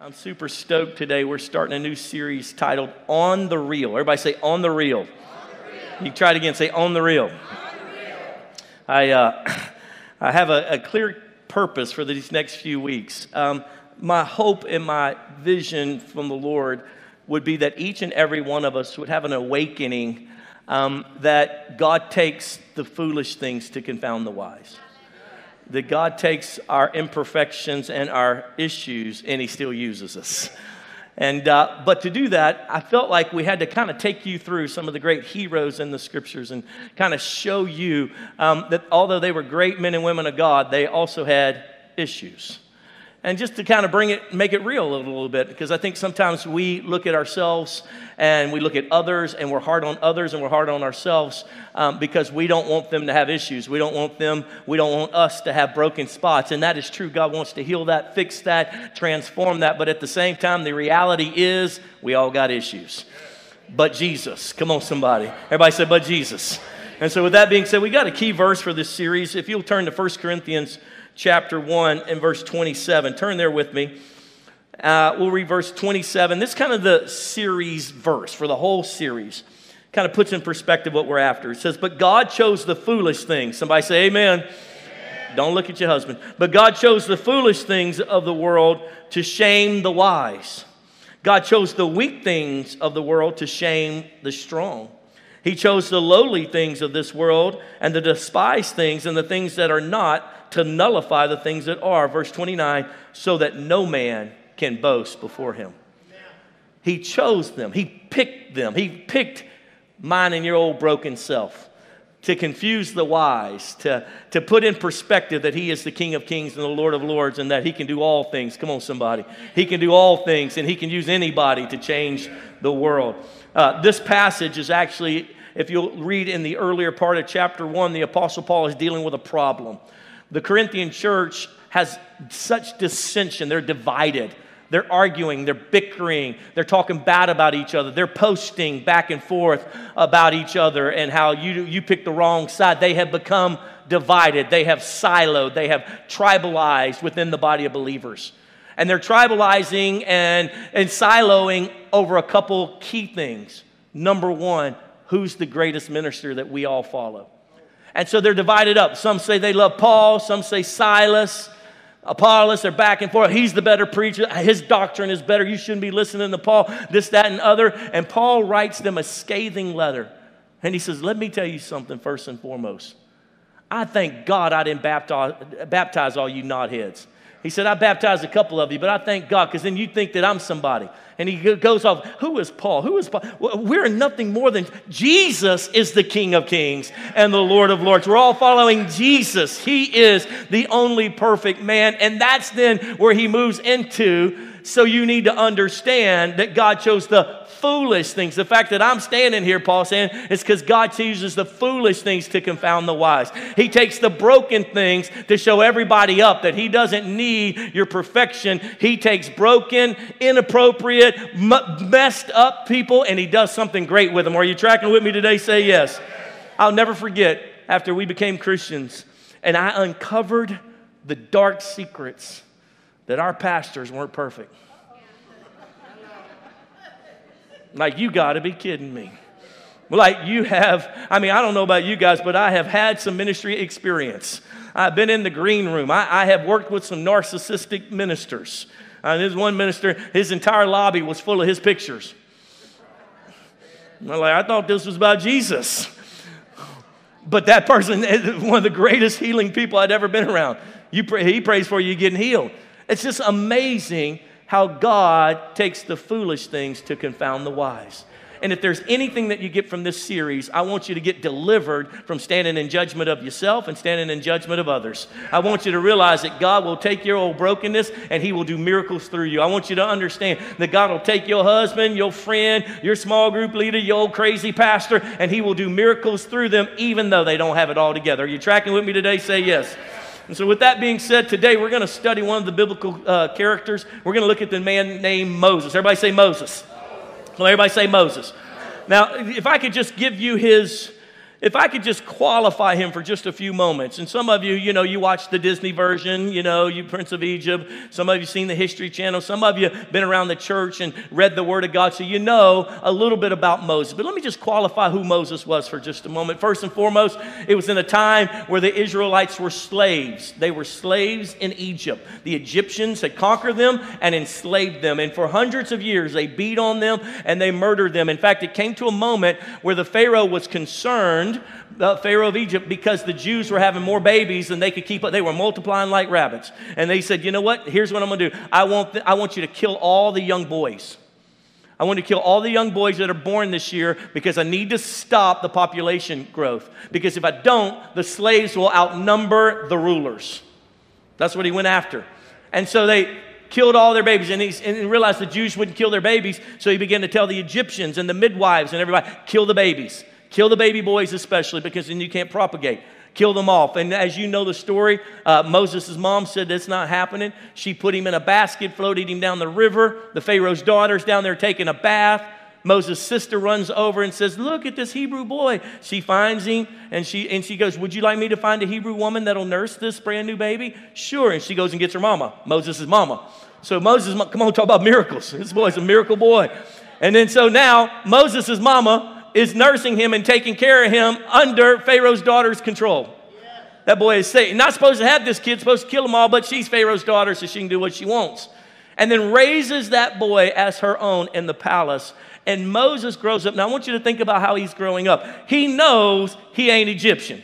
I'm super stoked today. We're starting a new series titled On the Real. Everybody say On the Real. On the real. You try it again, say On the Real. On the real. I, uh, I have a, a, clear purpose for these next few weeks. Um, my hope and my vision from the Lord would be that each and every one of us would have an awakening um, that God takes the foolish things to confound the wise that God takes our imperfections and our issues and He still uses us. And, uh, but to do that, I felt like we had to kind of take you through some of the great heroes in the scriptures and kind of show you um, that although they were great men and women of God, they also had issues and just to kind of bring it, make it real a little, little bit, because I think sometimes we look at ourselves and we look at others and we're hard on others and we're hard on ourselves um, because we don't want them to have issues. We don't want them, we don't want us to have broken spots. And that is true. God wants to heal that, fix that, transform that. But at the same time, the reality is we all got issues. But Jesus. Come on, somebody. Everybody say, but Jesus. And so, with that being said, we got a key verse for this series. If you'll turn to 1 Corinthians chapter 1 and verse 27. Turn there with me. Uh, we'll read verse 27. This is kind of the series verse for the whole series. Kind of puts in perspective what we're after. It says, But God chose the foolish things. Somebody say, Amen. amen. Don't look at your husband. But God chose the foolish things of the world to shame the wise. God chose the weak things of the world to shame the strong. He chose the lowly things of this world and the despised things and the things that are not to nullify the things that are. Verse 29 so that no man can boast before him. He chose them, he picked them, he picked mine and your old broken self to confuse the wise, to, to put in perspective that He is the King of Kings and the Lord of Lords and that He can do all things. Come on, somebody. He can do all things and He can use anybody to change the world. Uh, this passage is actually, if you'll read in the earlier part of chapter 1, the Apostle Paul is dealing with a problem. The Corinthian church has such dissension, they're divided. They're arguing, they're bickering, they're talking bad about each other, they're posting back and forth about each other and how you, you picked the wrong side. They have become divided, they have siloed, they have tribalized within the body of believers. And they're tribalizing and, and siloing over a couple key things. Number one, who's the greatest minister that we all follow? And so they're divided up. Some say they love Paul, some say Silas. Apollos they're back and forth. He's the better preacher. His doctrine is better. You shouldn't be listening to Paul, this, that, and other. And Paul writes them a scathing letter. And he says, Let me tell you something first and foremost. I thank God I didn't baptize, baptize all you knotheads. He said, I baptized a couple of you, but I thank God because then you think that I'm somebody. And he goes off, Who is Paul? Who is Paul? We're nothing more than Jesus is the King of Kings and the Lord of Lords. We're all following Jesus. He is the only perfect man. And that's then where he moves into. So you need to understand that God chose the foolish things. The fact that I'm standing here, Paul saying, is because God chooses the foolish things to confound the wise. He takes the broken things to show everybody up that He doesn't need your perfection. He takes broken, inappropriate, m- messed up people and He does something great with them. Are you tracking with me today? Say yes. I'll never forget after we became Christians and I uncovered the dark secrets that our pastors weren't perfect. Like, you got to be kidding me. Like, you have, I mean, I don't know about you guys, but I have had some ministry experience. I've been in the green room, I, I have worked with some narcissistic ministers. Uh, there's one minister, his entire lobby was full of his pictures. Like, I thought this was about Jesus. But that person is one of the greatest healing people I'd ever been around. You pray, he prays for you getting healed. It's just amazing how God takes the foolish things to confound the wise. And if there's anything that you get from this series, I want you to get delivered from standing in judgment of yourself and standing in judgment of others. I want you to realize that God will take your old brokenness and He will do miracles through you. I want you to understand that God will take your husband, your friend, your small group leader, your old crazy pastor, and He will do miracles through them even though they don't have it all together. Are you tracking with me today? Say yes. And so, with that being said, today we're going to study one of the biblical uh, characters. We're going to look at the man named Moses. Everybody say Moses. Well, everybody say Moses. Now, if I could just give you his, if I could just qualify him for just a few moments, and some of you, you know, you watch the Disney version, you know, you Prince of Egypt, some of you seen the History Channel, some of you been around the church and read the Word of God, so you know a little bit about Moses. But let me just qualify who Moses was for just a moment. First and foremost, it was in a time where the Israelites were slaves. They were slaves in Egypt. The Egyptians had conquered them and enslaved them, and for hundreds of years they beat on them and they murdered them. In fact, it came to a moment where the Pharaoh was concerned the uh, Pharaoh of Egypt because the Jews were having more babies than they could keep up. They were multiplying like rabbits. And they said, you know what? Here's what I'm going to do. I want, th- I want you to kill all the young boys. I want to kill all the young boys that are born this year because I need to stop the population growth. Because if I don't, the slaves will outnumber the rulers. That's what he went after. And so they killed all their babies and, he, and realized the Jews wouldn't kill their babies. So he began to tell the Egyptians and the midwives and everybody, kill the babies. Kill the baby boys, especially, because then you can't propagate. Kill them off. And as you know the story, uh, Moses' mom said that's not happening. She put him in a basket, floated him down the river. The Pharaoh's daughter's down there taking a bath. Moses' sister runs over and says, Look at this Hebrew boy. She finds him and she, and she goes, Would you like me to find a Hebrew woman that'll nurse this brand new baby? Sure. And she goes and gets her mama, Moses' mama. So Moses, come on, talk about miracles. This boy's a miracle boy. And then so now Moses' mama is nursing him and taking care of him under Pharaoh's daughter's control. That boy is safe. Not supposed to have this kid, supposed to kill them all, but she's Pharaoh's daughter, so she can do what she wants. And then raises that boy as her own in the palace. And Moses grows up. Now, I want you to think about how he's growing up. He knows he ain't Egyptian.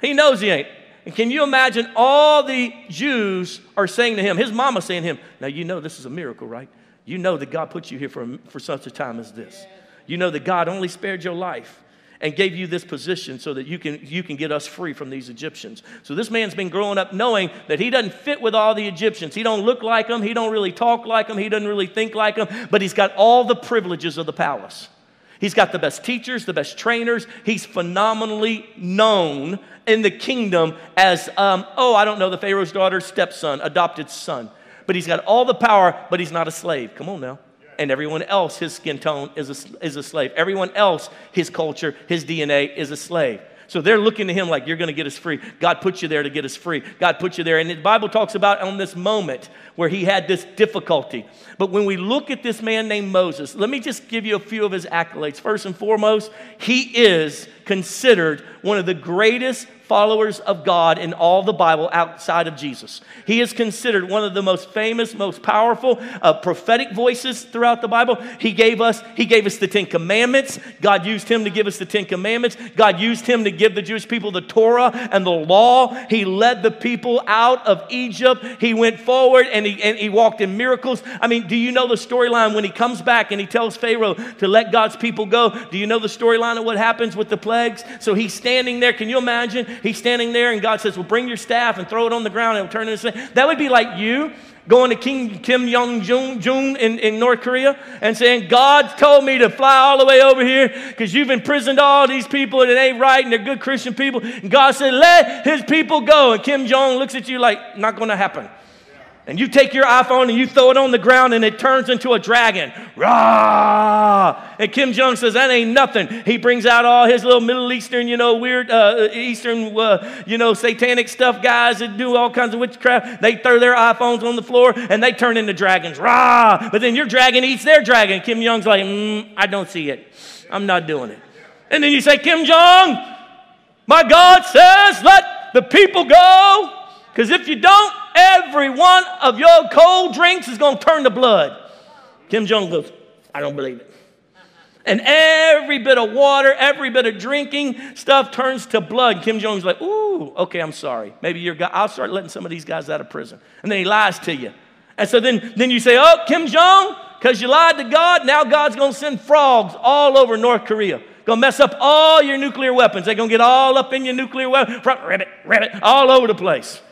He knows he ain't. And can you imagine all the Jews are saying to him, his mama saying to him, Now, you know this is a miracle, right? You know that God put you here for, for such a time as this. You know that God only spared your life and gave you this position so that you can, you can get us free from these Egyptians. So this man's been growing up knowing that he doesn't fit with all the Egyptians. He don't look like them. He don't really talk like them. He doesn't really think like them. But he's got all the privileges of the palace. He's got the best teachers, the best trainers. He's phenomenally known in the kingdom as, um, oh, I don't know, the Pharaoh's daughter's stepson, adopted son. But he's got all the power, but he's not a slave. Come on now and everyone else, his skin tone is a, is a slave. Everyone else, his culture, his DNA is a slave. So they're looking to him like, you're going to get us free. God put you there to get us free. God put you there. And the Bible talks about on this moment where he had this difficulty. But when we look at this man named Moses, let me just give you a few of his accolades. First and foremost, he is considered one of the greatest followers of God in all the Bible outside of Jesus. He is considered one of the most famous, most powerful uh, prophetic voices throughout the Bible. He gave us he gave us the 10 commandments. God used him to give us the 10 commandments. God used him to give the Jewish people the Torah and the law. He led the people out of Egypt. He went forward and he, and he walked in miracles. I mean, do you know the storyline when he comes back and he tells Pharaoh to let God's people go? Do you know the storyline of what happens with the plagues? So he's standing there. Can you imagine? He's standing there, and God says, Well, bring your staff and throw it on the ground, and it'll turn into That would be like you going to King Kim Jong Un in, in North Korea and saying, God told me to fly all the way over here because you've imprisoned all these people and it ain't right and they're good Christian people. And God said, Let his people go. And Kim Jong looks at you like, Not going to happen and you take your iPhone and you throw it on the ground and it turns into a dragon. Rah! And Kim Jong says, that ain't nothing. He brings out all his little Middle Eastern, you know, weird uh, Eastern, uh, you know, satanic stuff guys that do all kinds of witchcraft. They throw their iPhones on the floor and they turn into dragons. Rah! But then your dragon eats their dragon. Kim Jong's like, mm, I don't see it. I'm not doing it. And then you say, Kim Jong, my God says, let the people go. Because if you don't, every one of your cold drinks is going to turn to blood. Kim Jong goes, I don't believe it. And every bit of water, every bit of drinking stuff turns to blood. Kim Jong's like, ooh, okay, I'm sorry. Maybe you're, I'll start letting some of these guys out of prison. And then he lies to you. And so then, then you say, oh, Kim Jong, because you lied to God, now God's going to send frogs all over North Korea. To mess up all your nuclear weapons. They're going to get all up in your nuclear weapon, ribbit, ribbit, all over the place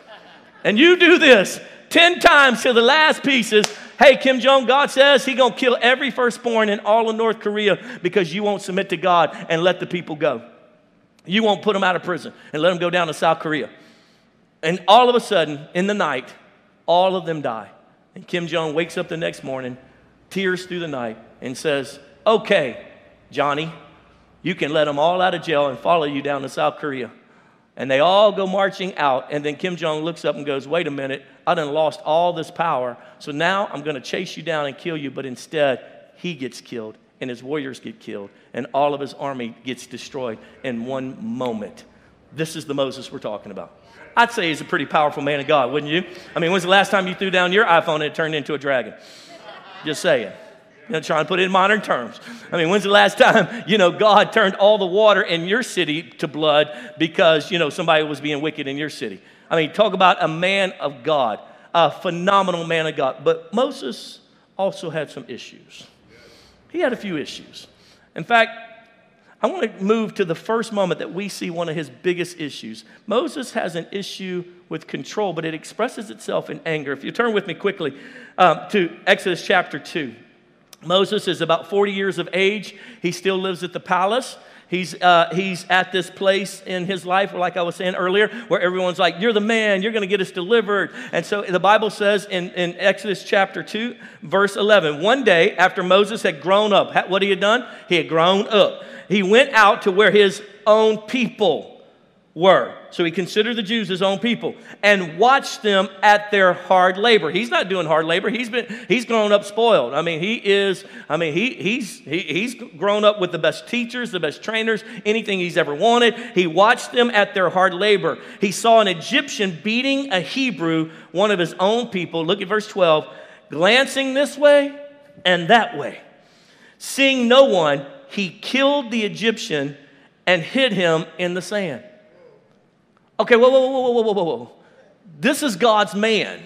and you do this 10 times till the last piece is, hey, Kim Jong, God says he to kill every firstborn in all of North Korea because you won't submit to God and let the people go. You won't put them out of prison and let them go down to South Korea. And all of a sudden, in the night, all of them die. And Kim Jong wakes up the next morning, tears through the night, and says, Okay, Johnny, you can let them all out of jail and follow you down to South Korea. And they all go marching out. And then Kim Jong looks up and goes, Wait a minute, I done lost all this power. So now I'm going to chase you down and kill you. But instead, he gets killed and his warriors get killed and all of his army gets destroyed in one moment. This is the Moses we're talking about. I'd say he's a pretty powerful man of God, wouldn't you? I mean, when's the last time you threw down your iPhone and it turned into a dragon? Just saying. You know, trying to put it in modern terms. I mean, when's the last time, you know, God turned all the water in your city to blood because, you know, somebody was being wicked in your city? I mean, talk about a man of God, a phenomenal man of God. But Moses also had some issues. He had a few issues. In fact, I want to move to the first moment that we see one of his biggest issues. Moses has an issue with control, but it expresses itself in anger. If you turn with me quickly um, to Exodus chapter 2, Moses is about 40 years of age. He still lives at the palace. He's, uh, he's at this place in his life, like I was saying earlier, where everyone's like, You're the man, you're going to get us delivered. And so the Bible says in, in Exodus chapter 2, verse 11, one day after Moses had grown up, what he had done? He had grown up he went out to where his own people were. So he considered the Jews his own people and watched them at their hard labor. He's not doing hard labor. He's been he's grown up spoiled. I mean, he is, I mean, he he's he, he's grown up with the best teachers, the best trainers, anything he's ever wanted. He watched them at their hard labor. He saw an Egyptian beating a Hebrew, one of his own people. Look at verse 12, glancing this way and that way. Seeing no one, he killed the Egyptian and hid him in the sand. Okay, whoa, whoa, whoa, whoa, whoa, whoa, whoa. This is God's man.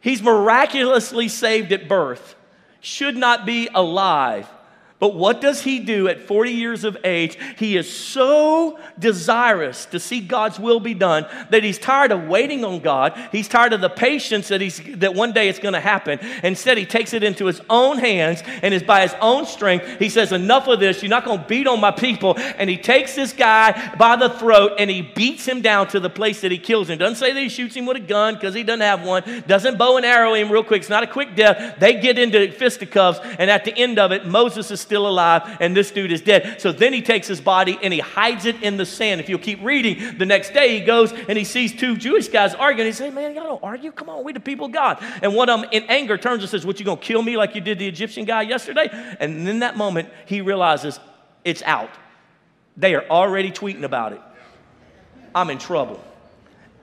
He's miraculously saved at birth, should not be alive but what does he do at 40 years of age? He is so desirous to see God's will be done that he's tired of waiting on God. He's tired of the patience that, he's, that one day it's going to happen. Instead, he takes it into his own hands and is by his own strength. He says, Enough of this. You're not going to beat on my people. And he takes this guy by the throat and he beats him down to the place that he kills him. Doesn't say that he shoots him with a gun because he doesn't have one. Doesn't bow and arrow him real quick. It's not a quick death. They get into fisticuffs. And at the end of it, Moses is still alive and this dude is dead. So then he takes his body and he hides it in the sand. If you'll keep reading, the next day he goes and he sees two Jewish guys arguing. He says, Man, y'all don't argue. Come on, we the people of God. And one of them in anger turns and says, What, you gonna kill me like you did the Egyptian guy yesterday? And in that moment, he realizes it's out. They are already tweeting about it. I'm in trouble.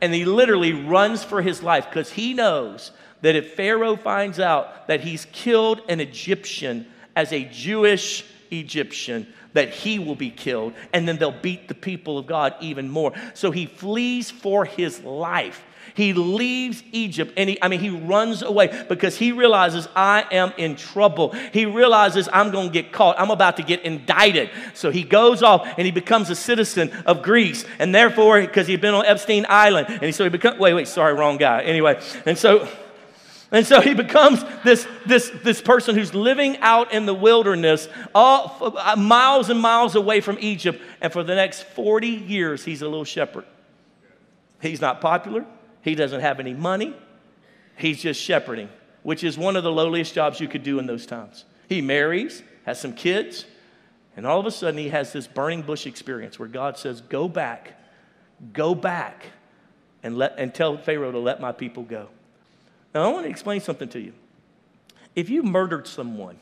And he literally runs for his life because he knows that if Pharaoh finds out that he's killed an Egyptian as a Jewish Egyptian, that he will be killed, and then they'll beat the people of God even more. So he flees for his life. He leaves Egypt and he, I mean, he runs away because he realizes I am in trouble. He realizes I'm going to get caught. I'm about to get indicted. So he goes off and he becomes a citizen of Greece. And therefore, because he'd been on Epstein Island, and so he becomes, wait, wait, sorry, wrong guy. Anyway, and so, and so he becomes this, this, this person who's living out in the wilderness, all, uh, miles and miles away from Egypt. And for the next 40 years, he's a little shepherd. He's not popular, he doesn't have any money, he's just shepherding, which is one of the lowliest jobs you could do in those times. He marries, has some kids, and all of a sudden he has this burning bush experience where God says, Go back, go back, and, let, and tell Pharaoh to let my people go. Now, I want to explain something to you. If you murdered someone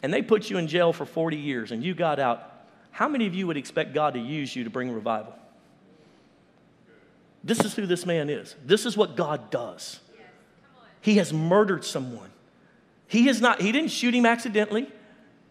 and they put you in jail for 40 years and you got out, how many of you would expect God to use you to bring revival? This is who this man is. This is what God does. He has murdered someone. He is not, he didn't shoot him accidentally.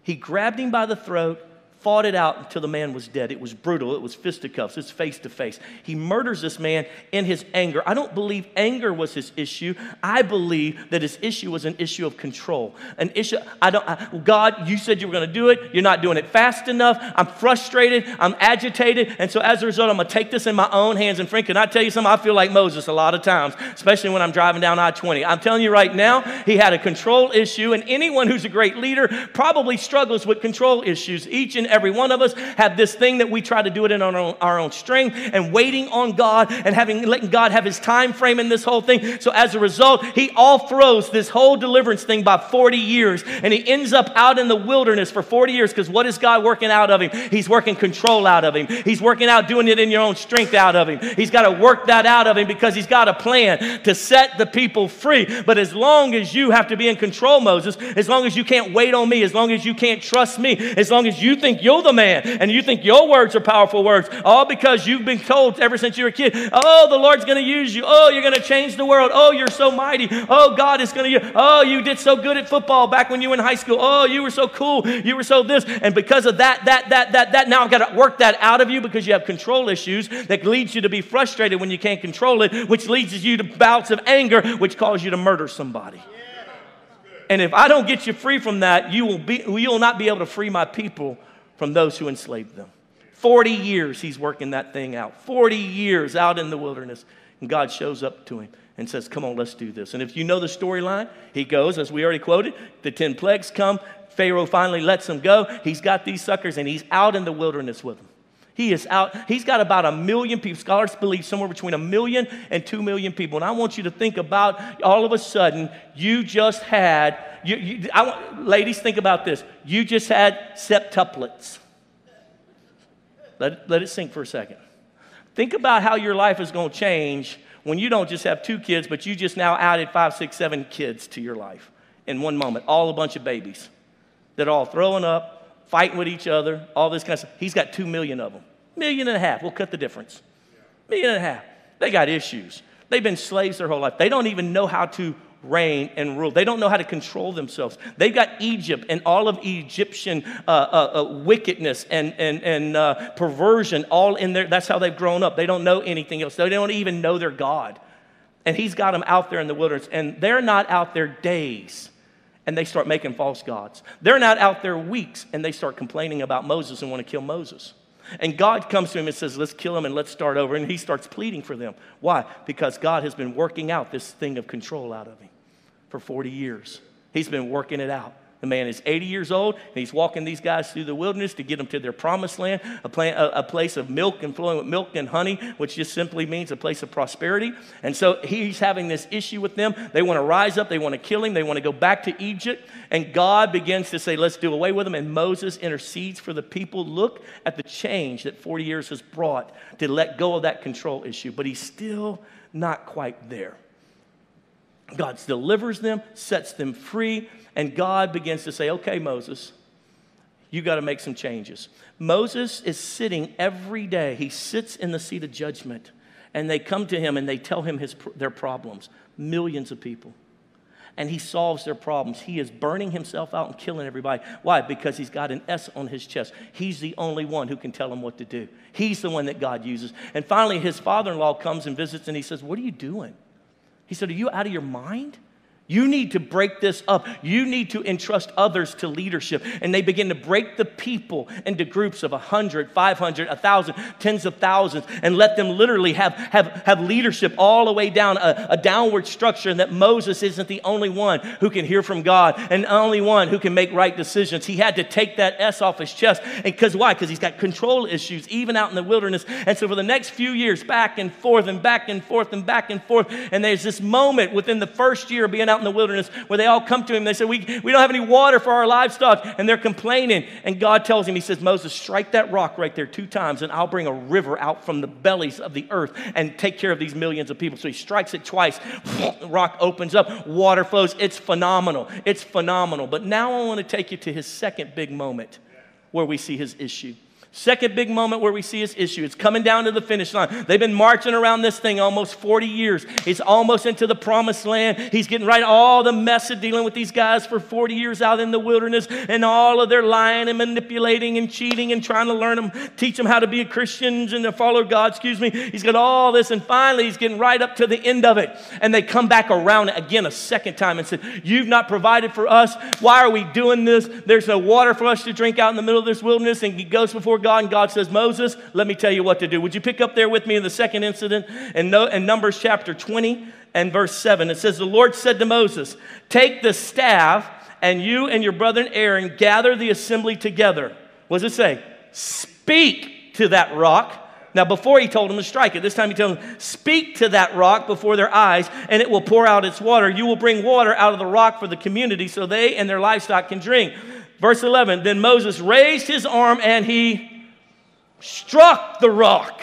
He grabbed him by the throat fought it out until the man was dead. It was brutal. It was fisticuffs. It's face to face. He murders this man in his anger. I don't believe anger was his issue. I believe that his issue was an issue of control. An issue, I don't, I, God, you said you were going to do it. You're not doing it fast enough. I'm frustrated. I'm agitated. And so as a result, I'm going to take this in my own hands. And Frank, can I tell you something? I feel like Moses a lot of times, especially when I'm driving down I 20. I'm telling you right now, he had a control issue. And anyone who's a great leader probably struggles with control issues each and one of us have this thing that we try to do it in our own, our own strength and waiting on God and having letting God have his time frame in this whole thing. So as a result, he all throws this whole deliverance thing by 40 years and he ends up out in the wilderness for 40 years because what is God working out of him? He's working control out of him. He's working out doing it in your own strength out of him. He's got to work that out of him because he's got a plan to set the people free. But as long as you have to be in control, Moses, as long as you can't wait on me, as long as you can't trust me, as long as you think you're the man and you think your words are powerful words, all because you've been told ever since you were a kid, oh, the Lord's going to use you. Oh, you're going to change the world. Oh, you're so mighty. Oh, God is going to, oh, you did so good at football back when you were in high school. Oh, you were so cool. You were so this. And because of that, that, that, that, that, now I've got to work that out of you because you have control issues that leads you to be frustrated when you can't control it, which leads you to bouts of anger, which cause you to murder somebody. And if I don't get you free from that, you will, be, you will not be able to free my people from those who enslaved them. 40 years he's working that thing out. 40 years out in the wilderness. And God shows up to him and says, Come on, let's do this. And if you know the storyline, he goes, as we already quoted, the 10 plagues come. Pharaoh finally lets them go. He's got these suckers and he's out in the wilderness with them. He is out. He's got about a million people. Scholars believe somewhere between a million and two million people. And I want you to think about all of a sudden, you just had, you, you, want, ladies, think about this. You just had septuplets. Let let it sink for a second. Think about how your life is going to change when you don't just have two kids, but you just now added five, six, seven kids to your life in one moment. All a bunch of babies that are all throwing up, fighting with each other, all this kind of stuff. He's got two million of them. Million and a half. We'll cut the difference. Million and a half. They got issues. They've been slaves their whole life. They don't even know how to reign and rule. They don't know how to control themselves. They've got Egypt and all of Egyptian uh, uh, uh, wickedness and, and, and uh, perversion all in there. That's how they've grown up. They don't know anything else. They don't even know their God. And he's got them out there in the wilderness, and they're not out there days and they start making false gods. They're not out there weeks and they start complaining about Moses and want to kill Moses. And God comes to him and says, Let's kill him and let's start over. And he starts pleading for them. Why? Because God has been working out this thing of control out of him for 40 years. He's been working it out. The man is 80 years old, and he's walking these guys through the wilderness to get them to their promised land, a, a, a, place of milk and flowing with milk and honey, which just simply means a place of prosperity. And so he's having this issue with them. They want to rise up, they want to kill him, they want to go back to Egypt. And God begins to say, Let's do away with him. And Moses intercedes for the people. Look at the change that 40 years has brought to let go of that control issue. But he's still not quite there. God delivers them, sets them free, and God begins to say, Okay, Moses, you got to make some changes. Moses is sitting every day, he sits in the seat of judgment, and they come to him and they tell him his, their problems. Millions of people. And he solves their problems. He is burning himself out and killing everybody. Why? Because he's got an S on his chest. He's the only one who can tell him what to do. He's the one that God uses. And finally, his father in law comes and visits and he says, What are you doing? He said, Are you out of your mind? You need to break this up. You need to entrust others to leadership. And they begin to break the people into groups of 100, 500, 1,000, tens of thousands, and let them literally have, have, have leadership all the way down a, a downward structure. And that Moses isn't the only one who can hear from God and the only one who can make right decisions. He had to take that S off his chest. And because why? Because he's got control issues, even out in the wilderness. And so for the next few years, back and forth and back and forth and back and forth. And there's this moment within the first year being out out in the wilderness where they all come to him. They say, we, we don't have any water for our livestock. And they're complaining. And God tells him, He says, Moses, strike that rock right there two times, and I'll bring a river out from the bellies of the earth and take care of these millions of people. So he strikes it twice. The rock opens up, water flows. It's phenomenal. It's phenomenal. But now I want to take you to his second big moment where we see his issue. Second big moment where we see his issue. It's coming down to the finish line. They've been marching around this thing almost 40 years. It's almost into the promised land. He's getting right all the mess of dealing with these guys for 40 years out in the wilderness and all of their lying and manipulating and cheating and trying to learn them, teach them how to be Christians and to follow God, excuse me. He's got all this and finally he's getting right up to the end of it. And they come back around again a second time and said, You've not provided for us. Why are we doing this? There's no water for us to drink out in the middle of this wilderness. And he goes before God, and God says, Moses, let me tell you what to do. Would you pick up there with me in the second incident in, no, in Numbers chapter 20 and verse 7? It says, The Lord said to Moses, Take the staff, and you and your brother Aaron gather the assembly together. What does it say? Speak to that rock. Now, before he told them to strike it, this time he told them, Speak to that rock before their eyes, and it will pour out its water. You will bring water out of the rock for the community so they and their livestock can drink. Verse 11 Then Moses raised his arm and he struck the rock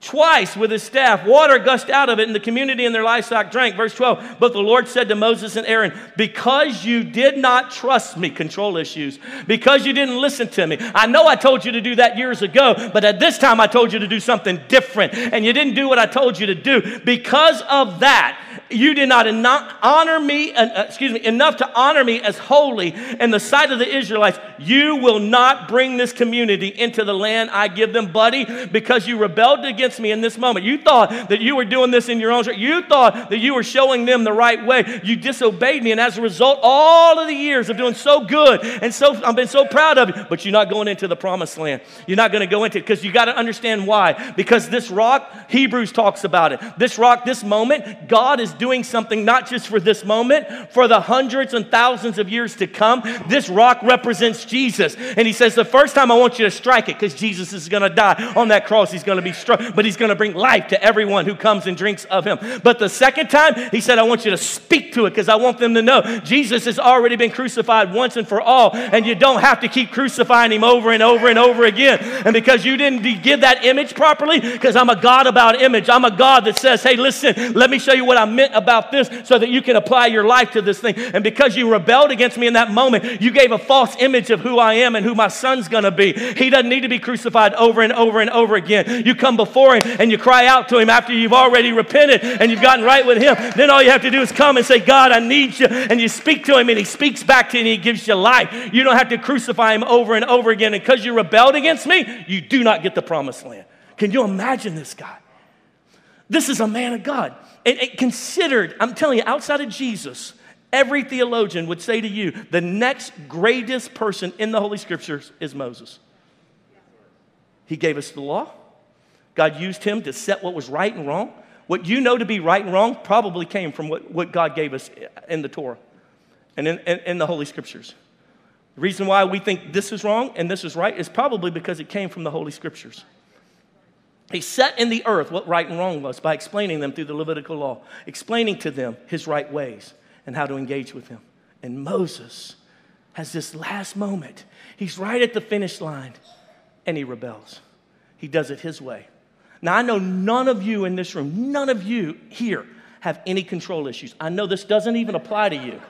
twice with his staff. Water gushed out of it, and the community and their livestock drank. Verse 12. But the Lord said to Moses and Aaron, Because you did not trust me, control issues, because you didn't listen to me. I know I told you to do that years ago, but at this time I told you to do something different, and you didn't do what I told you to do. Because of that, you did not honor me, uh, excuse me, enough to honor me as holy in the sight of the Israelites. You will not bring this community into the land I give them, buddy, because you rebelled against me in this moment. You thought that you were doing this in your own strength. You thought that you were showing them the right way. You disobeyed me, and as a result, all of the years of doing so good and so I've been so proud of you, but you're not going into the promised land. You're not going to go into it because you got to understand why. Because this rock, Hebrews talks about it. This rock, this moment, God is doing something not just for this moment, for the hundreds and thousands of years to come. This rock represents Jesus. And he says, The first time I want you to strike it because Jesus is going to die on that cross. He's going to be struck, but he's going to bring life to everyone who comes and drinks of him. But the second time, he said, I want you to speak to it because I want them to know Jesus has already been crucified once and for all, and you don't have to keep crucifying him over and over and over again. And because you didn't give that image properly, because I'm a God about image, I'm a God that says, Hey, listen, let me show you what I meant about this so that you can apply your life to this thing. And because you rebelled against me in that moment, you gave a false image of who I am and who my son's going to be. He doesn't need to be crucified over and over and over again. You come before him and you cry out to him after you've already repented and you've gotten right with him. Then all you have to do is come and say, God, I need you. And you speak to him and he speaks back to you and he gives you life. You don't have to crucify him over and over again. And because you rebelled against me, you do not get the promised land. Can you imagine this guy? This is a man of God. And, and considered, I'm telling you, outside of Jesus, every theologian would say to you, the next greatest person in the Holy Scriptures is Moses. He gave us the law. God used him to set what was right and wrong. What you know to be right and wrong probably came from what, what God gave us in the Torah and in, in, in the Holy Scriptures. The reason why we think this is wrong and this is right is probably because it came from the Holy Scriptures. He set in the earth what right and wrong was by explaining them through the Levitical law, explaining to them his right ways and how to engage with him. And Moses has this last moment. He's right at the finish line and he rebels. He does it his way. Now, I know none of you in this room, none of you here have any control issues. I know this doesn't even apply to you.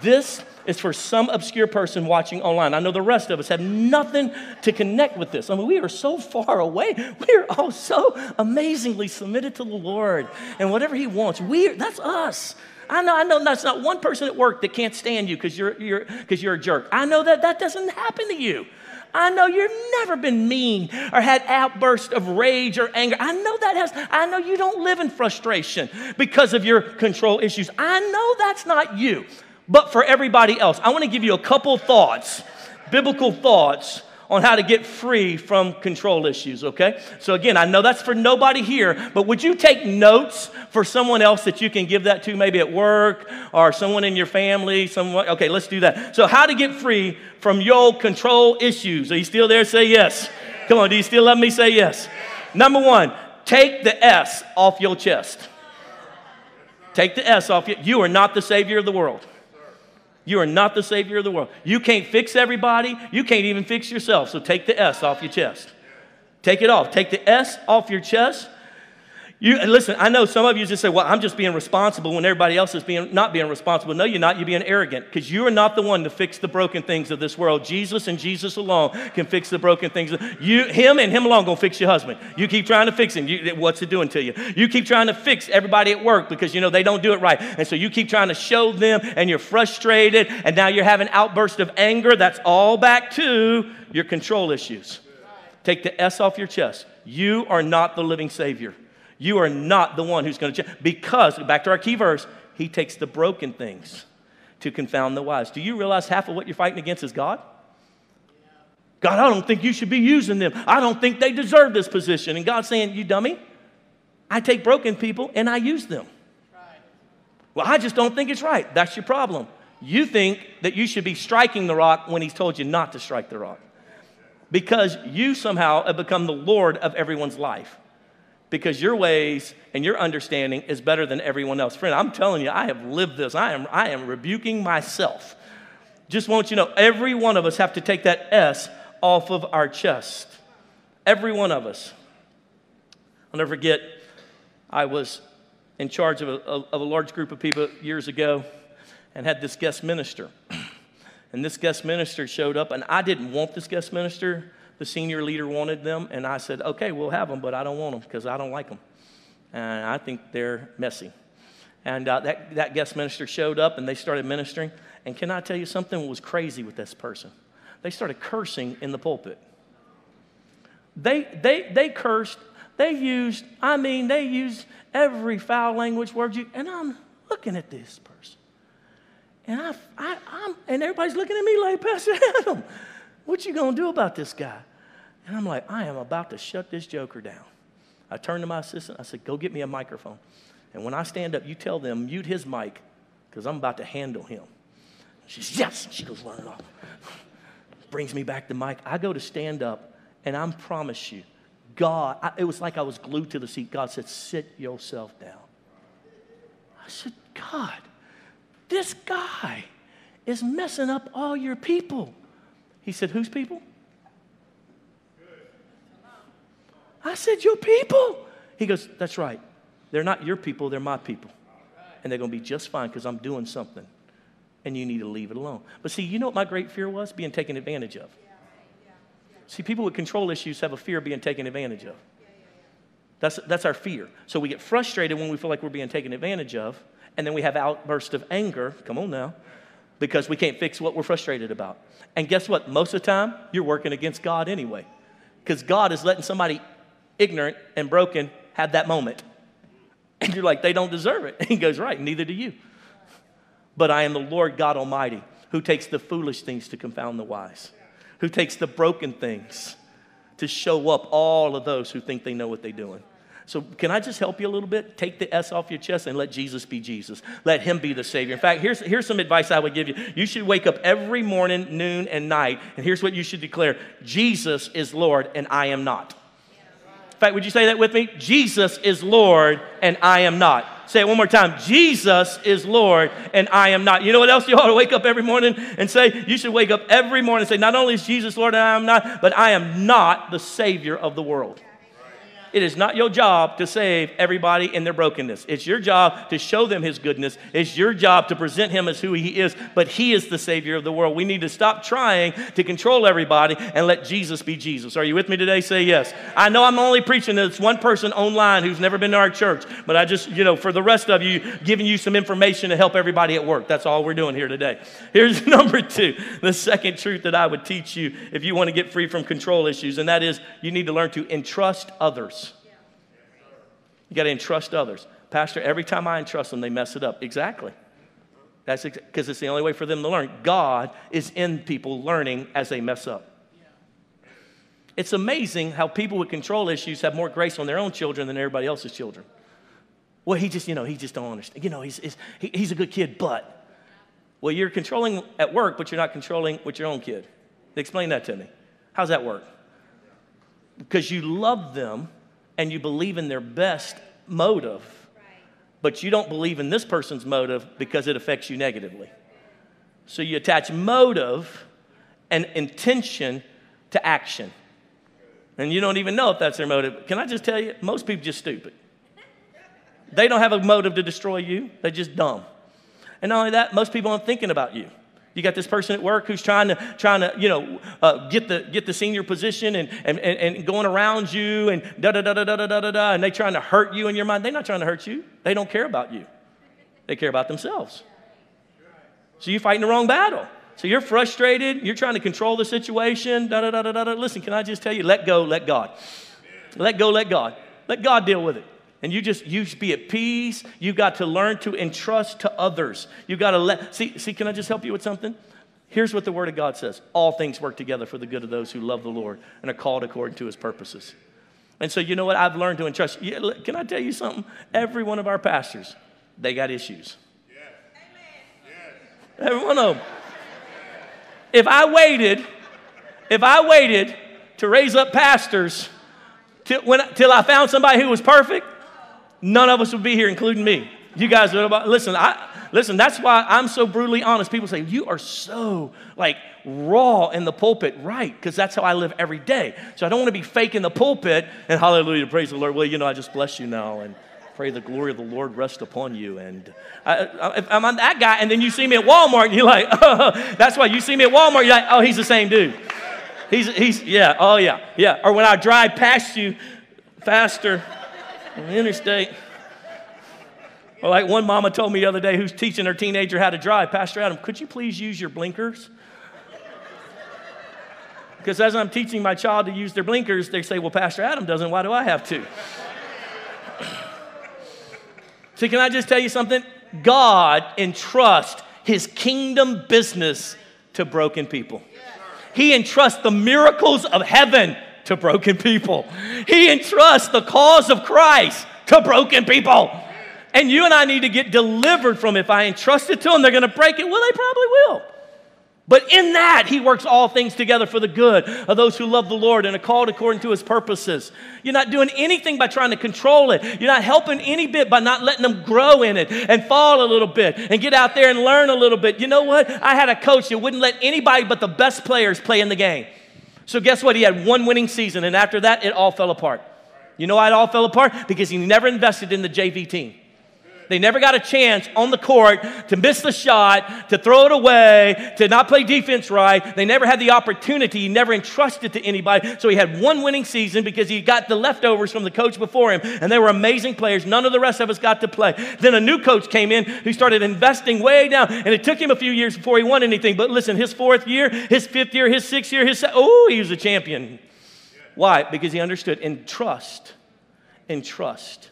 This is for some obscure person watching online. I know the rest of us have nothing to connect with this. I mean, we are so far away. We are all so amazingly submitted to the Lord and whatever He wants. We that's us. I know, I know that's not one person at work that can't stand you because you're, you're, cause you're a jerk. I know that that doesn't happen to you. I know you've never been mean or had outbursts of rage or anger. I know that has, I know you don't live in frustration because of your control issues. I know that's not you but for everybody else. I want to give you a couple thoughts, biblical thoughts on how to get free from control issues, okay? So, again, I know that's for nobody here, but would you take notes for someone else that you can give that to, maybe at work or someone in your family? Someone, okay, let's do that. So, how to get free from your control issues? Are you still there? Say yes. Come on, do you still love me? Say yes. Number one, take the S off your chest. Take the S off you. You are not the Savior of the world. You are not the Savior of the world. You can't fix everybody. You can't even fix yourself. So take the S off your chest. Take it off. Take the S off your chest you listen, I know some of you just say, well, I'm just being responsible when everybody else is being not being responsible. No, you're not. You're being arrogant because you are not the one to fix the broken things of this world. Jesus and Jesus alone can fix the broken things. You, him and him alone gonna fix your husband. You keep trying to fix him. You, what's it doing to you? You keep trying to fix everybody at work because you know they don't do it right. And so you keep trying to show them and you're frustrated and now you're having outbursts of anger. That's all back to your control issues. Take the S off your chest. You are not the living Savior. You are not the one who's going to change. Because, back to our key verse, he takes the broken things to confound the wise. Do you realize half of what you're fighting against is God? God, I don't think you should be using them. I don't think they deserve this position. And God's saying, You dummy, I take broken people and I use them. Well, I just don't think it's right. That's your problem. You think that you should be striking the rock when He's told you not to strike the rock. because you somehow have become the Lord of everyone's life. Because your ways and your understanding is better than everyone else. Friend, I'm telling you, I have lived this. I am, I am rebuking myself. Just want you to know, every one of us have to take that S off of our chest. Every one of us. I'll never forget, I was in charge of a, of a large group of people years ago and had this guest minister. And this guest minister showed up, and I didn't want this guest minister. The senior leader wanted them, and I said, okay, we'll have them, but I don't want them because I don't like them. And I think they're messy. And uh, that, that guest minister showed up, and they started ministering. And can I tell you something was crazy with this person? They started cursing in the pulpit. They, they, they cursed. They used, I mean, they used every foul language word you, and I'm looking at this person. And, I, I, I'm, and everybody's looking at me like, Pastor Adam, what you to do about this guy? And I'm like, I am about to shut this joker down. I turned to my assistant. I said, go get me a microphone. And when I stand up, you tell them, mute his mic because I'm about to handle him. She says, yes. She goes running off. Brings me back the mic. I go to stand up, and I promise you, God, I, it was like I was glued to the seat. God said, sit yourself down. I said, God, this guy is messing up all your people. He said, Whose people? I said, Your people. He goes, That's right. They're not your people, they're my people. And they're going to be just fine because I'm doing something. And you need to leave it alone. But see, you know what my great fear was? Being taken advantage of. See, people with control issues have a fear of being taken advantage of. That's, that's our fear. So we get frustrated when we feel like we're being taken advantage of and then we have outbursts of anger. Come on now. Because we can't fix what we're frustrated about. And guess what? Most of the time, you're working against God anyway. Because God is letting somebody ignorant and broken have that moment. And you're like, they don't deserve it. And he goes, right, neither do you. But I am the Lord God Almighty who takes the foolish things to confound the wise, who takes the broken things to show up all of those who think they know what they're doing. So, can I just help you a little bit? Take the S off your chest and let Jesus be Jesus. Let Him be the Savior. In fact, here's, here's some advice I would give you. You should wake up every morning, noon, and night, and here's what you should declare Jesus is Lord, and I am not. Fact, would you say that with me? Jesus is Lord, and I am not. Say it one more time. Jesus is Lord, and I am not. You know what else you ought to wake up every morning and say? You should wake up every morning and say, Not only is Jesus Lord, and I am not, but I am not the Savior of the world. It is not your job to save everybody in their brokenness. It's your job to show them His goodness. It's your job to present Him as who He is, but He is the Savior of the world. We need to stop trying to control everybody and let Jesus be Jesus. Are you with me today? Say yes. I know I'm only preaching to this one person online who's never been to our church, but I just, you know, for the rest of you, giving you some information to help everybody at work. That's all we're doing here today. Here's number two the second truth that I would teach you if you want to get free from control issues, and that is you need to learn to entrust others. You got to entrust others. Pastor, every time I entrust them, they mess it up. Exactly. That's because ex- it's the only way for them to learn. God is in people learning as they mess up. It's amazing how people with control issues have more grace on their own children than everybody else's children. Well, he just, you know, he just don't understand. You know, he's, he's, he's a good kid, but. Well, you're controlling at work, but you're not controlling with your own kid. Explain that to me. How's that work? Because you love them and you believe in their best motive, but you don't believe in this person's motive because it affects you negatively. So you attach motive and intention to action. And you don't even know if that's their motive. Can I just tell you, most people just stupid. They don't have a motive to destroy you, they're just dumb. And not only that, most people aren't thinking about you. You got this person at work who's trying to, trying to you know, uh, get, the, get the senior position and, and, and, and going around you and da da da da da da da da, and they trying to hurt you in your mind. They're not trying to hurt you. They don't care about you. They care about themselves. So you're fighting the wrong battle. So you're frustrated. You're trying to control the situation. Da da da da da. Listen, can I just tell you? Let go. Let God. Let go. Let God. Let God deal with it and you just you should be at peace. You got to learn to entrust to others. You got to let see see can i just help you with something? Here's what the word of god says. All things work together for the good of those who love the lord and are called according to his purposes. And so you know what? I've learned to entrust. Can i tell you something? Every one of our pastors they got issues. Every one of them if i waited if i waited to raise up pastors till, when, till I found somebody who was perfect, none of us would be here, including me. You guys, listen, I, listen, that's why I'm so brutally honest. People say, You are so like raw in the pulpit. Right, because that's how I live every day. So I don't want to be fake in the pulpit and hallelujah, praise the Lord. Well, you know, I just bless you now and pray the glory of the Lord rest upon you. And I, am that guy, and then you see me at Walmart, and you're like, oh, that's why you see me at Walmart, you're like, oh, he's the same dude. He's, he's, yeah, oh, yeah, yeah. Or when I drive past you faster the interstate. Or like one mama told me the other day who's teaching her teenager how to drive, Pastor Adam, could you please use your blinkers? Because as I'm teaching my child to use their blinkers, they say, Well, Pastor Adam doesn't, why do I have to? See, can I just tell you something? God entrusts his kingdom business to broken people. He entrusts the miracles of heaven to broken people. He entrusts the cause of Christ to broken people. And you and I need to get delivered from if I entrust it to them, they're going to break it. Well, they probably will. But in that, he works all things together for the good of those who love the Lord and are called according to his purposes. You're not doing anything by trying to control it. You're not helping any bit by not letting them grow in it and fall a little bit and get out there and learn a little bit. You know what? I had a coach that wouldn't let anybody but the best players play in the game. So, guess what? He had one winning season, and after that, it all fell apart. You know why it all fell apart? Because he never invested in the JV team. They never got a chance on the court to miss the shot, to throw it away, to not play defense right. They never had the opportunity. He never entrusted to anybody. So he had one winning season because he got the leftovers from the coach before him, and they were amazing players. None of the rest of us got to play. Then a new coach came in who started investing way down, and it took him a few years before he won anything. But listen, his fourth year, his fifth year, his sixth year, his oh, he was a champion. Why? Because he understood in trust, in trust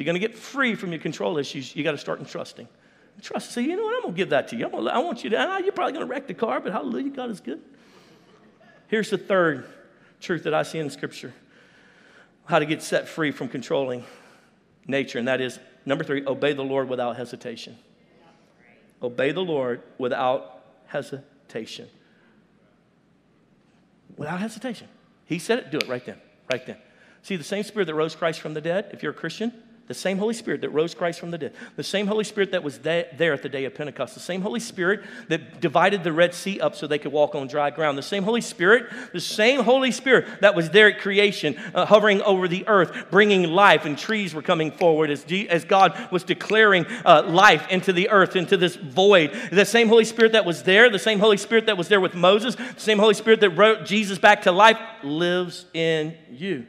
you're going to get free from your control issues, you got to start entrusting. Trust. Say, you know what? I'm going to give that to you. Gonna, i want you to. Ah, you're probably going to wreck the car, but hallelujah, God is good. Here's the third truth that I see in Scripture how to get set free from controlling nature, and that is number three obey the Lord without hesitation. Obey the Lord without hesitation. Without hesitation. He said it, do it right then, right then. See, the same spirit that rose Christ from the dead, if you're a Christian, the same Holy Spirit that rose Christ from the dead, the same Holy Spirit that was there at the day of Pentecost, the same Holy Spirit that divided the Red Sea up so they could walk on dry ground, the same Holy Spirit, the same Holy Spirit that was there at creation, uh, hovering over the earth, bringing life, and trees were coming forward as, G- as God was declaring uh, life into the earth, into this void. The same Holy Spirit that was there, the same Holy Spirit that was there with Moses, the same Holy Spirit that brought Jesus back to life lives in you.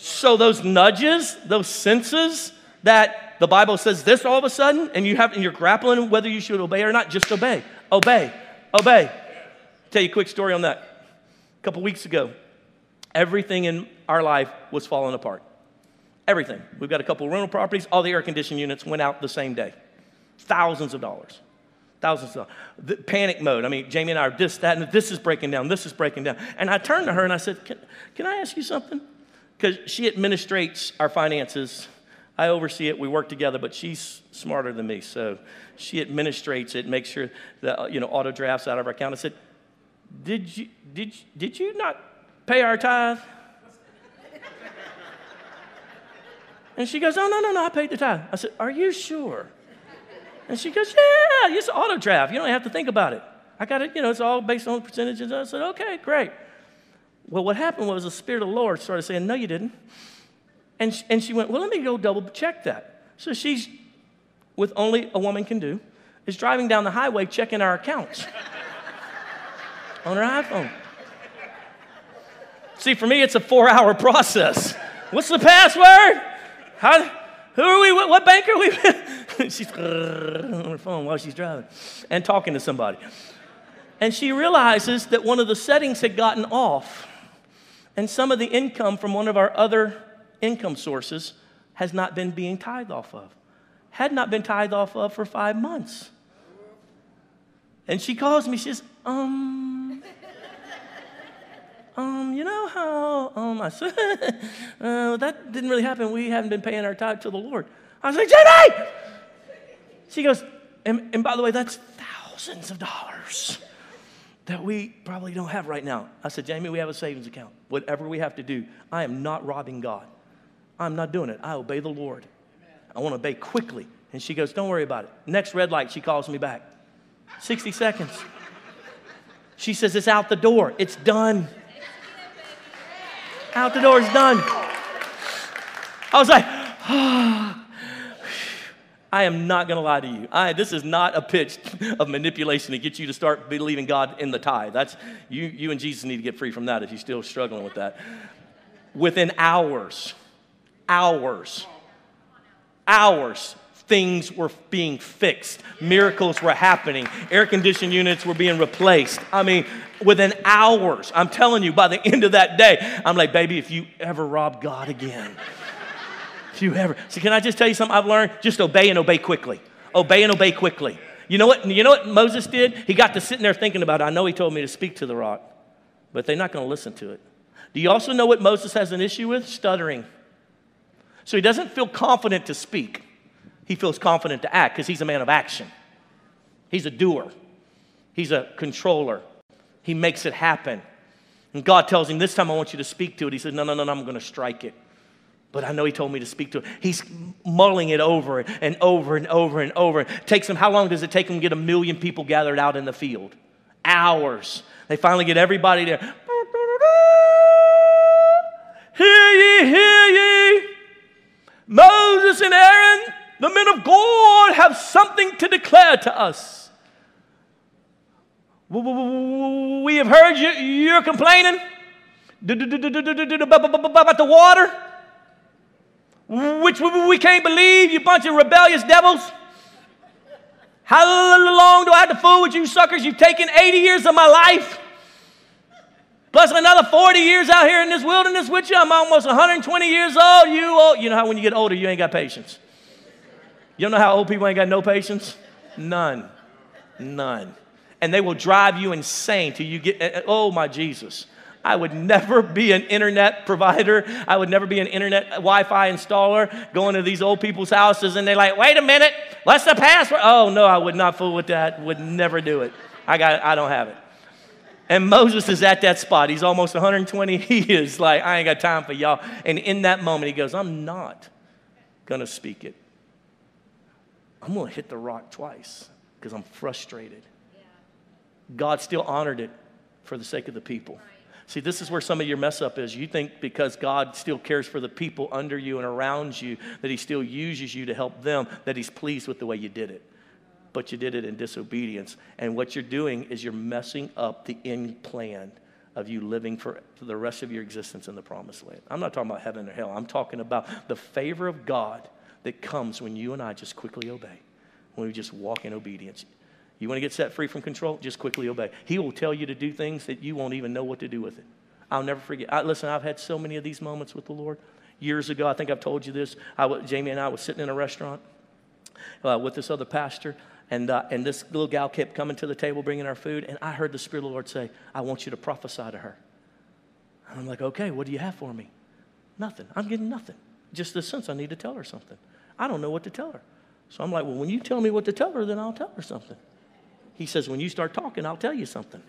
So those nudges, those senses that the Bible says this all of a sudden, and you have and you're grappling whether you should obey or not, just obey. Obey. Obey. I'll tell you a quick story on that. A couple weeks ago, everything in our life was falling apart. Everything. We've got a couple rental properties, all the air conditioning units went out the same day. Thousands of dollars. Thousands of panic mode. I mean, Jamie and I are this, that, and this is breaking down, this is breaking down. And I turned to her and I said, Can, can I ask you something? Because she administrates our finances. I oversee it. We work together, but she's smarter than me, so she administrates it, makes sure that uh, you know auto drafts out of our account. I said, "Did you did did you not pay our tithe?" And she goes, "Oh no no no, I paid the tithe." I said, "Are you sure?" And she goes, "Yeah, it's auto draft. You don't have to think about it. I got it. You know, it's all based on percentages." I said, "Okay, great." Well, what happened was the Spirit of the Lord started saying, No, you didn't. And, she, and she went, Well, let me go double check that. So she's, with only a woman can do, is driving down the highway checking our accounts on her iPhone. See, for me, it's a four hour process. What's the password? How, who are we? What, what bank are we she's on her phone while she's driving and talking to somebody. And she realizes that one of the settings had gotten off and some of the income from one of our other income sources has not been being tithed off of. Had not been tithed off of for five months. And she calls me, she says, um, um, you know how, um, I said, uh, that didn't really happen. We haven't been paying our tithe to the Lord. I was like, Jenny! She goes, and, and by the way, that's thousands of dollars that we probably don't have right now. I said, Jamie, we have a savings account. Whatever we have to do, I am not robbing God. I'm not doing it. I obey the Lord. I want to obey quickly. And she goes, Don't worry about it. Next red light, she calls me back. 60 seconds. She says, It's out the door. It's done. Out the door, is done. I was like, ah. I am not going to lie to you. I, this is not a pitch of manipulation to get you to start believing God in the tithe. That's you, you and Jesus need to get free from that if you're still struggling with that. Within hours, hours, hours, things were being fixed. Miracles were happening. Air conditioned units were being replaced. I mean, within hours, I'm telling you, by the end of that day, I'm like, baby, if you ever rob God again, you ever. So, can I just tell you something I've learned? Just obey and obey quickly. Obey and obey quickly. You know what? You know what Moses did? He got to sitting there thinking about it. I know he told me to speak to the rock, but they're not going to listen to it. Do you also know what Moses has an issue with? Stuttering. So he doesn't feel confident to speak he feels confident to act because he's a man of action. He's a doer, he's a controller. He makes it happen. And God tells him, This time I want you to speak to it. He says, No, no, no, no I'm going to strike it. But I know he told me to speak to him. He's mulling it over and over and over and over. It takes him, how long does it take him to get a million people gathered out in the field? Hours. They finally get everybody there. Hear ye, hear ye. Moses and Aaron, the men of God have something to declare to us. We have heard you, you're complaining about the water, which we can't believe, you bunch of rebellious devils. How long do I have to fool with you suckers? You've taken 80 years of my life. Plus another 40 years out here in this wilderness with you. I'm almost 120 years old. You old. You know how when you get older, you ain't got patience. You don't know how old people ain't got no patience? None. None. And they will drive you insane till you get, eh, eh, oh my Jesus. I would never be an internet provider. I would never be an internet Wi Fi installer going to these old people's houses and they're like, wait a minute, what's the password? Oh, no, I would not fool with that. Would never do it. I, got, I don't have it. And Moses is at that spot. He's almost 120. He is like, I ain't got time for y'all. And in that moment, he goes, I'm not going to speak it. I'm going to hit the rock twice because I'm frustrated. God still honored it for the sake of the people. See, this is where some of your mess up is. You think because God still cares for the people under you and around you, that He still uses you to help them, that He's pleased with the way you did it. But you did it in disobedience. And what you're doing is you're messing up the end plan of you living for the rest of your existence in the promised land. I'm not talking about heaven or hell. I'm talking about the favor of God that comes when you and I just quickly obey, when we just walk in obedience. You want to get set free from control? Just quickly obey. He will tell you to do things that you won't even know what to do with it. I'll never forget. I, listen, I've had so many of these moments with the Lord. Years ago, I think I've told you this. I, Jamie and I was sitting in a restaurant uh, with this other pastor, and, uh, and this little gal kept coming to the table bringing our food, and I heard the Spirit of the Lord say, I want you to prophesy to her. And I'm like, okay, what do you have for me? Nothing. I'm getting nothing. Just the sense I need to tell her something. I don't know what to tell her. So I'm like, well, when you tell me what to tell her, then I'll tell her something. He says, when you start talking, I'll tell you something.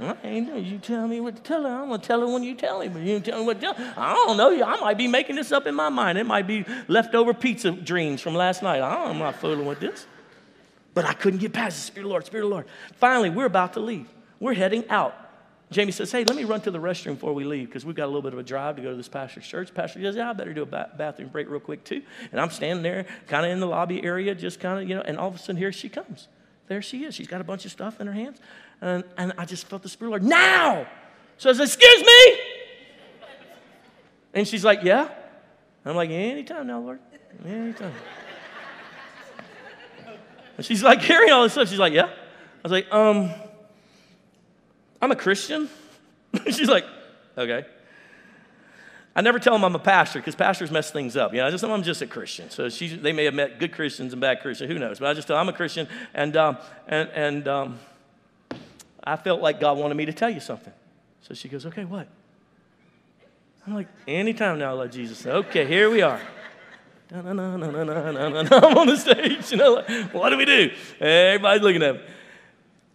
I ain't you tell me what to tell her. I'm gonna tell her when you tell me, but you tell me what to tell her. I don't know. I might be making this up in my mind. It might be leftover pizza dreams from last night. I I'm not fooling with this. But I couldn't get past the Spirit of the Lord, Spirit of the Lord. Finally, we're about to leave. We're heading out. Jamie says, Hey, let me run to the restroom before we leave because we've got a little bit of a drive to go to this pastor's church. Pastor says, Yeah, I better do a ba- bathroom break real quick too. And I'm standing there kind of in the lobby area, just kind of, you know, and all of a sudden here she comes. There she is. She's got a bunch of stuff in her hands. And, and I just felt the Spirit Lord, now! So I said, Excuse me! And she's like, Yeah? I'm like, Anytime now, Lord. Anytime. and she's like, hearing all this stuff. She's like, Yeah? I was like, Um, I'm a Christian. She's like, okay. I never tell them I'm a pastor because pastors mess things up. You know, I just tell them I'm just a Christian. So they may have met good Christians and bad Christians. Who knows? But I just tell them I'm a Christian, and um, and and um, I felt like God wanted me to tell you something. So she goes, okay, what? I'm like, anytime now, I love Jesus. Okay, here we are. I'm on the stage. You know, like, what do we do? Everybody's looking at me.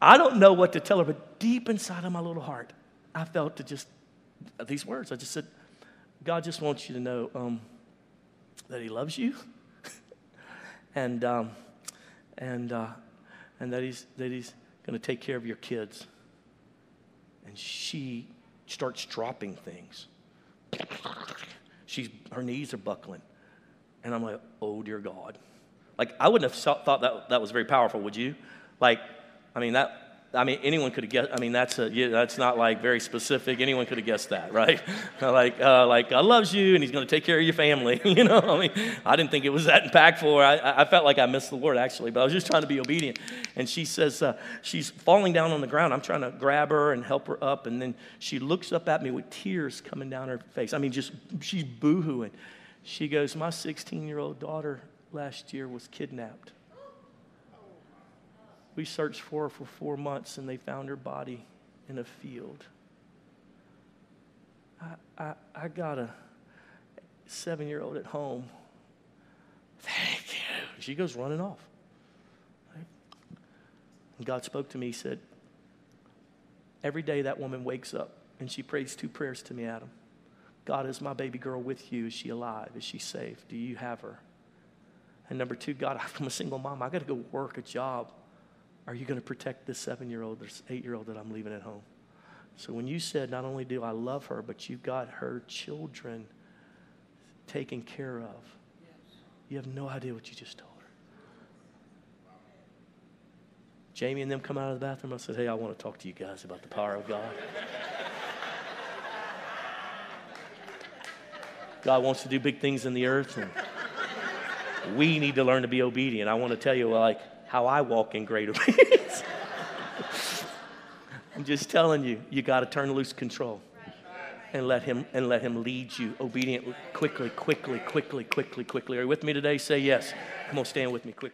I don't know what to tell her, but deep inside of my little heart, I felt to just these words. I just said, God just wants you to know um, that He loves you, and um, and uh, and that He's that He's going to take care of your kids. And she starts dropping things. She's her knees are buckling, and I'm like, oh dear God. Like I wouldn't have thought that that was very powerful, would you? Like, I mean that I mean, anyone could have guessed. I mean, that's a, yeah, that's not like very specific. Anyone could have guessed that, right? like, uh, like God loves you and He's going to take care of your family. you know, I mean, I didn't think it was that impactful. I, I felt like I missed the Lord actually, but I was just trying to be obedient. And she says uh, she's falling down on the ground. I'm trying to grab her and help her up, and then she looks up at me with tears coming down her face. I mean, just she's boohooing. She goes, "My 16 year old daughter last year was kidnapped." We searched for her for four months and they found her body in a field. I, I, I got a seven year old at home. Thank you. She goes running off. God spoke to me, He said, Every day that woman wakes up and she prays two prayers to me, Adam. God, is my baby girl with you? Is she alive? Is she safe? Do you have her? And number two, God, I'm a single mom. I got to go work a job. Are you going to protect this seven year old or eight year old that I'm leaving at home? So when you said, not only do I love her, but you've got her children taken care of, you have no idea what you just told her. Jamie and them come out of the bathroom. I said, Hey, I want to talk to you guys about the power of God. God wants to do big things in the earth, and we need to learn to be obedient. I want to tell you, like, how I walk in great obedience. I'm just telling you, you got to turn loose control and let him and let him lead you obediently, quickly, quickly, quickly, quickly, quickly. Are you with me today? Say yes. Come on, stand with me quickly.